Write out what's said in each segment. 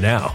now.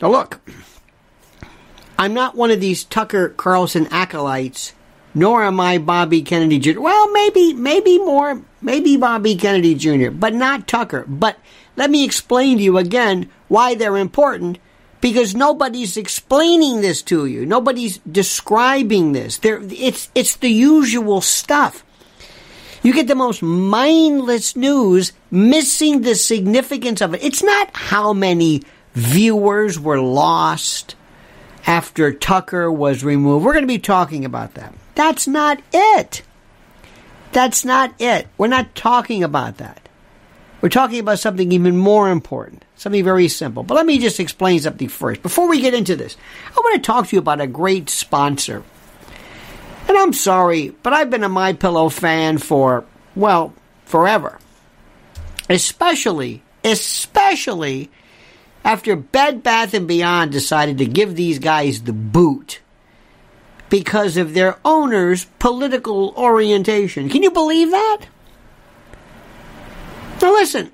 Now, look, I'm not one of these Tucker Carlson acolytes, nor am I Bobby Kennedy Jr. Well, maybe, maybe more, maybe Bobby Kennedy Jr., but not Tucker. But let me explain to you again why they're important because nobody's explaining this to you. Nobody's describing this. They're, it's, it's the usual stuff. You get the most mindless news, missing the significance of it. It's not how many viewers were lost after Tucker was removed. We're going to be talking about that. That's not it. That's not it. We're not talking about that. We're talking about something even more important, something very simple. But let me just explain something first. Before we get into this, I want to talk to you about a great sponsor. And I'm sorry, but I've been a My Pillow fan for well, forever. Especially especially after Bed Bath and Beyond decided to give these guys the boot because of their owner's political orientation. Can you believe that? Now listen,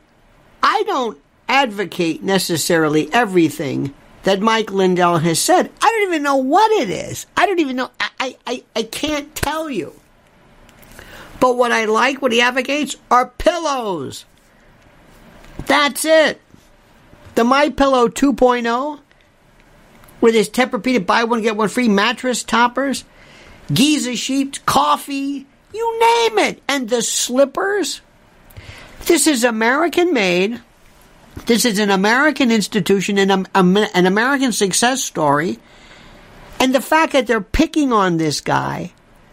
I don't advocate necessarily everything that Mike Lindell has said. I don't even know what it is. I don't even know. I, I, I can't tell you. But what I like, what he advocates, are pillows. That's it. The My Pillow 2.0 with his Tempur-Pedic buy one get one free mattress toppers, Giza sheets, coffee, you name it, and the slippers. This is American made. This is an American institution and an American success story. And the fact that they're picking on this guy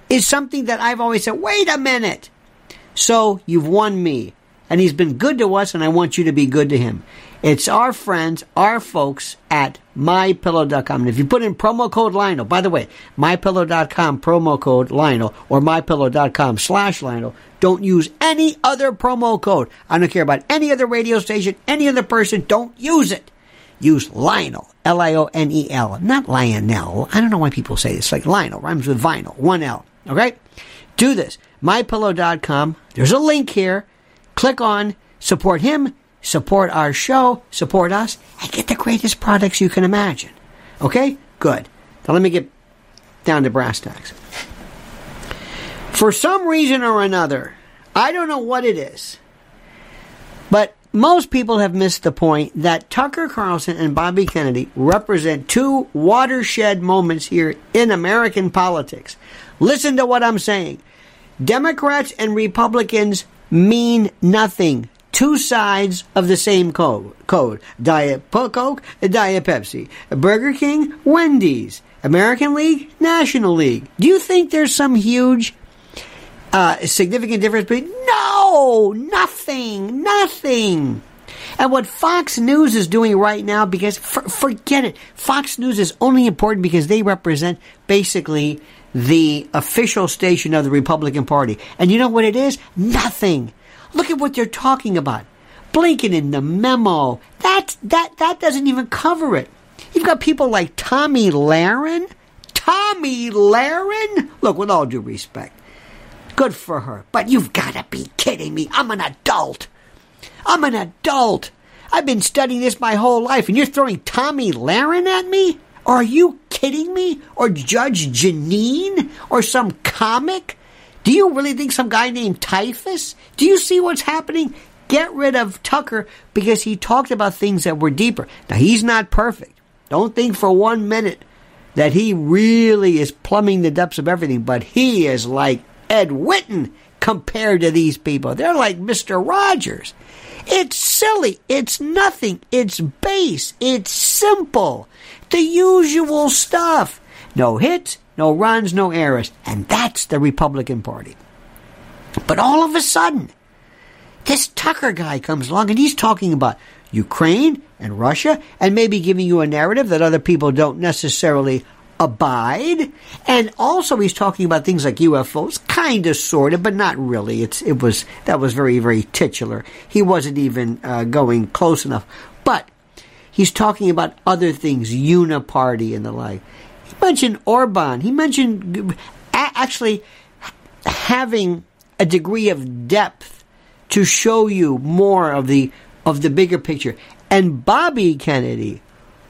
is something that I've always said, wait a minute. So you've won me. And he's been good to us, and I want you to be good to him. It's our friends, our folks at mypillow.com. And if you put in promo code Lionel, by the way, mypillow.com promo code Lionel or mypillow.com slash Lionel, don't use any other promo code. I don't care about any other radio station, any other person. Don't use it. Use Lionel, L I O N E L, not Lionel. I don't know why people say this. Like Lionel rhymes with vinyl, one L. Okay? Do this. MyPillow.com. There's a link here. Click on support him, support our show, support us, and get the greatest products you can imagine. Okay? Good. Now let me get down to brass tacks. For some reason or another, I don't know what it is, but most people have missed the point that Tucker Carlson and Bobby Kennedy represent two watershed moments here in American politics. Listen to what I'm saying. Democrats and Republicans mean nothing. Two sides of the same code. Code. Diet Coke, Diet Pepsi. Burger King, Wendy's. American League, National League. Do you think there's some huge uh, significant difference between? No! Nothing! Nothing! And what Fox News is doing right now, because for, forget it, Fox News is only important because they represent basically the official station of the Republican Party. And you know what it is? Nothing. Look at what they're talking about. Blinken in the memo. That that that doesn't even cover it. You've got people like Tomi Lahren. Tomi Lahren? Look, with all due respect, good for her. But you've got to be kidding me. I'm an adult. I'm an adult. I've been studying this my whole life, and you're throwing Tomi Lahren at me? Are you kidding me? Or Judge Jeanine? Or some comic? Do you really think some guy named Typhus? Do you see what's happening? Get rid of Tucker because he talked about things that were deeper. Now, he's not perfect. Don't think for one minute that he really is plumbing the depths of everything, but he is like Ed Witten compared to these people. They're like Mr. Rogers. It's silly. It's nothing. It's base. It's simple. The usual stuff. No hits, no runs, no errors. And that's the Republican Party. But all of a sudden, this Tucker guy comes along and he's talking about Ukraine and Russia and maybe giving you a narrative that other people don't necessarily abide. And also he's talking about things like UFOs, kind of, sort of, but not really. It's, it was, that was very, very titular. He wasn't even uh, going close enough. But he's talking about other things, uniparty and the like. He mentioned Orban. He mentioned actually having a degree of depth to show you more of the of the bigger picture. And Bobby Kennedy,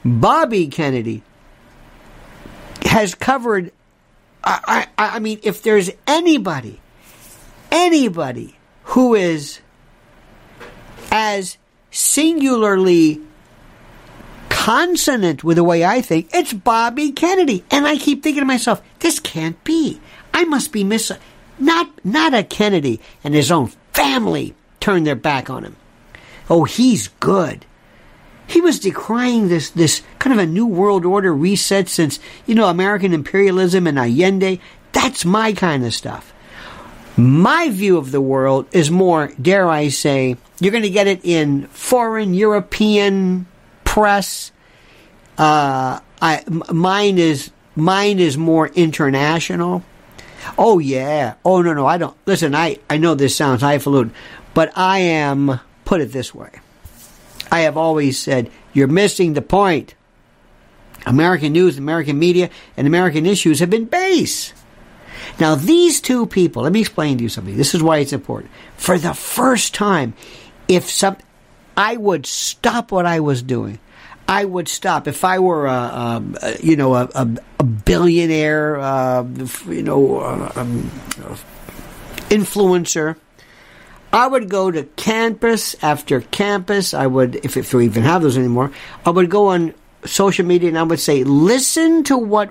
Bobby Kennedy has covered. I, I, I mean, if there's anybody, anybody who is as singularly consonant with the way I think, it's Bobby Kennedy. And I keep thinking to myself, this can't be. I must be missing. Not, not a Kennedy and his own family turned their back on him. Oh, he's good. He was decrying this, this kind of a new world order reset since, you know, American imperialism and Allende. That's my kind of stuff. My view of the world is more, dare I say, you're going to get it in foreign European press. Uh, I, mine is mine is more international. Oh yeah. Oh no no I don't listen. I I know this sounds highfalutin, but I am put it this way. I have always said, you're missing the point. American news, American media, and American issues have been base. Now, these two people, let me explain to you something. This is why it's important. For the first time, if some, I would stop what I was doing. I would stop if I were a, a you know a, a, billionaire, uh, you know, uh, um, influencer. I would go to campus after campus. I would, if, if we even have those anymore, I would go on social media and I would say, listen to what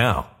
now.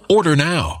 Order now.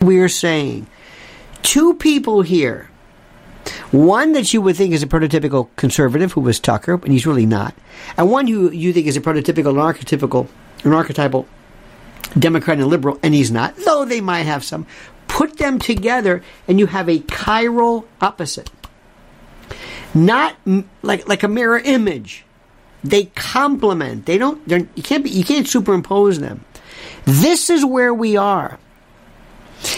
We're saying two people here. One that you would think is a prototypical conservative, who was Tucker, but he's really not. And one who you think is a prototypical and archetypical, an archetypal Democrat and liberal, and he's not, though they might have some. Put them together, and you have a chiral opposite. Not like, like a mirror image. They complement. They don't. You can't. Be, you can't superimpose them. This is where we are.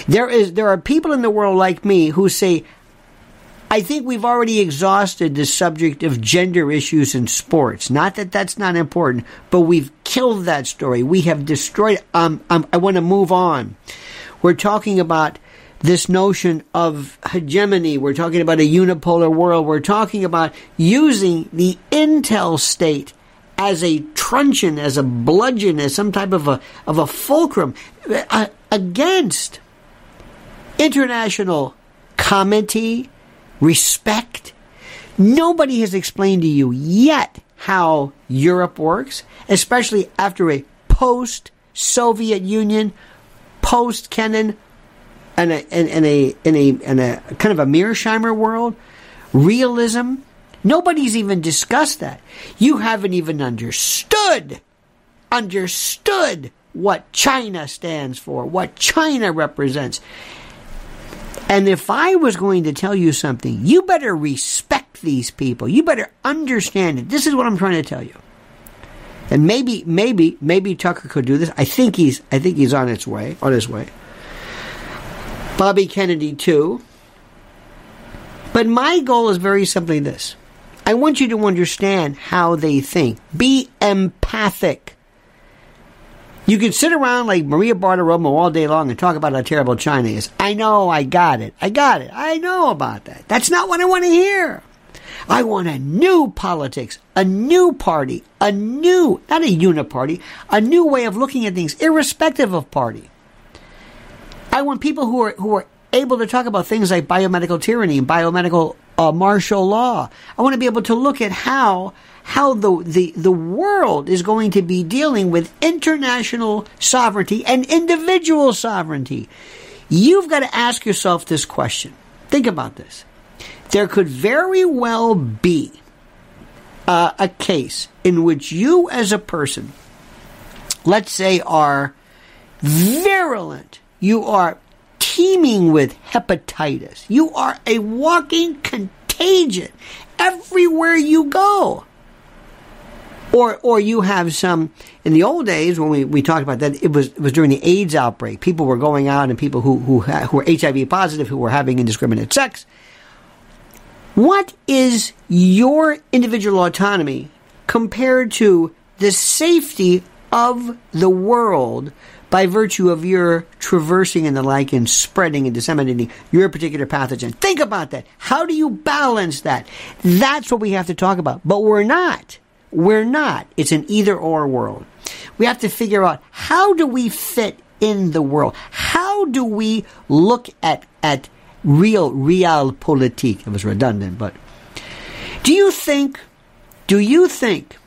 There is. There are people in the world like me who say, "I think we've already exhausted the subject of gender issues in sports. Not that that's not important, but we've killed that story. We have destroyed. Um, um, I want to move on. We're talking about." This notion of hegemony. We're talking about a unipolar world. We're talking about using the intel state as a truncheon, as a bludgeon, as some type of a, of a fulcrum uh, against international comity, respect. Nobody has explained to you yet how Europe works, especially after a post Soviet Union, post Kennan, and a, in, a, in, a, in a kind of a Mearsheimer world, realism. Nobody's even discussed that. You haven't even understood, understood what China stands for, what China represents. And if I was going to tell you something, you better respect these people. You better understand it. This is what I'm trying to tell you. And maybe, maybe, maybe Tucker could do this. I think he's, I think he's on its way, on his way. Bobby Kennedy too. But my goal is very simply this. I want you to understand how they think. Be empathic. You can sit around like Maria Bartiromo all day long and talk about how terrible China is. I know, I got it. I got it. I know about that. That's not what I want to hear. I want a new politics, a new party, a new, not a uniparty, a new way of looking at things, irrespective of party. I want people who are, who are able to talk about things like biomedical tyranny and biomedical uh, martial law. I want to be able to look at how how the, the, the world is going to be dealing with international sovereignty and individual sovereignty. You've got to ask yourself this question. Think about this. There could very well be uh, a case in which you, as a person, let's say, are virulent, you are teeming with hepatitis, you are a walking contagion everywhere you go. Or, or you have some, in the old days when we, we talked about that, it was, it was during the AIDS outbreak. People were going out and people who, who, who were HIV positive, who were having indiscriminate sex. What is your individual autonomy compared to the safety of the world by virtue of your traversing and the like and spreading and disseminating your particular pathogen? Think about that. How do you balance that? That's what we have to talk about. But we're not. We're not. It's an either or world. We have to figure out how do we fit in the world? How do we look at, at real, realpolitik? It was redundant, but do you think, do you think,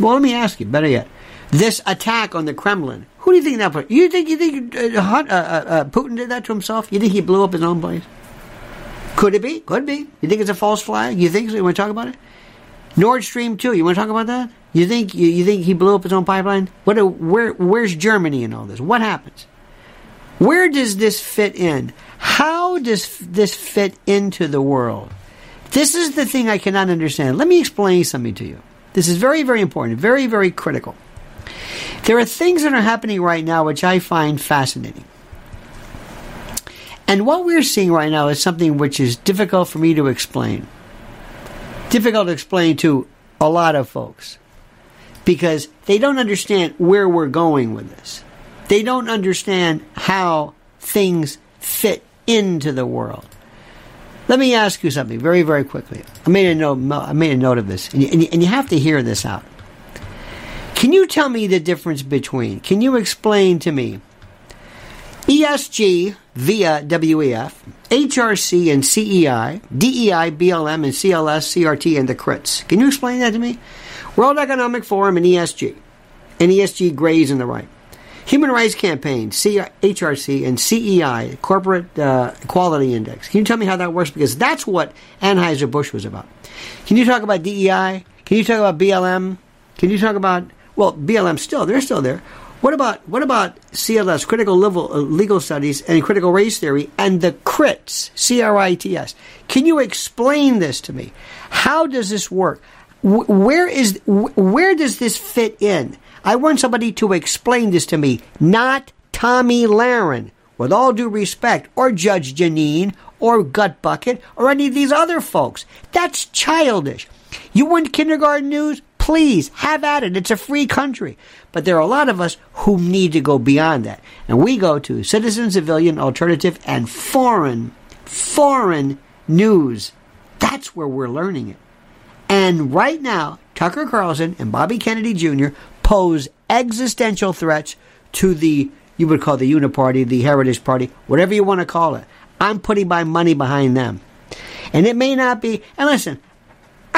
well, let me ask you, better yet, this attack on the Kremlin, who do you think that put? You think, you think uh, uh, uh, uh, Putin did that to himself? You think he blew up his own place? Could it be? Could be. You think it's a false flag? You think so? You want to talk about it? Nord Stream 2, you want to talk about that? You think you, you think he blew up his own pipeline? What where where's Germany in all this? What happens? Where does this fit in? How does this fit into the world? This is the thing I cannot understand. Let me explain something to you. This is very, very important, very, very critical. There are things that are happening right now which I find fascinating. And what we're seeing right now is something which is difficult for me to explain difficult to explain to a lot of folks because they don't understand where we're going with this. They don't understand how things fit into the world. Let me ask you something very, very quickly. I made a note. I made a note of this, and you, and you, and you have to hear this out. Can you tell me the difference between? Can you explain to me ESG via WEF, HRC and CEI, DEI, BLM, and CLS, CRT, and the CRITs. Can you explain that to me? World Economic Forum and ESG. And ESG grays in the right. Human Rights Campaign, HRC, and CEI, Corporate uh, Equality Index. Can you tell me how that works? Because that's what Anheuser-Busch was about. Can you talk about DEI? Can you talk about BLM? Can you talk about, well, BLM still, they're still there. What about what about CLS, critical level, uh, legal studies, and critical race theory, and the CRITS, C R I T S? Can you explain this to me? How does this work? where is where does this fit in? I want somebody to explain this to me, not Tomi Lahren, with all due respect, or Judge Jeanine, or Gut Bucket, or any of these other folks. That's childish. You want kindergarten news? Please have at it. It's a free country. But there are a lot of us who need to go beyond that. And we go to citizen, civilian, alternative, and foreign, foreign news. That's where we're learning it. And right now, Tucker Carlson and Bobby Kennedy Jr. pose existential threats to the, you would call the Uniparty, the Heritage Party, whatever you want to call it. I'm putting my money behind them. And it may not be, and listen,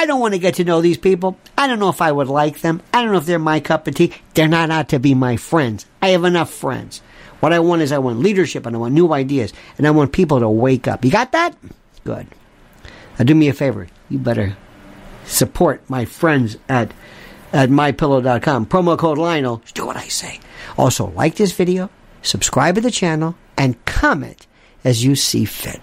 I don't want to get to know these people. I don't know if I would like them. I don't know if they're my cup of tea. They're not out to be my friends. I have enough friends. What I want is I want leadership and I want new ideas and I want people to wake up. You got that? Good. Now do me a favor. You better support my friends at at mypillow.com. Promo code Lionel. Do what I say. Also, like this video, subscribe to the channel, and comment as you see fit.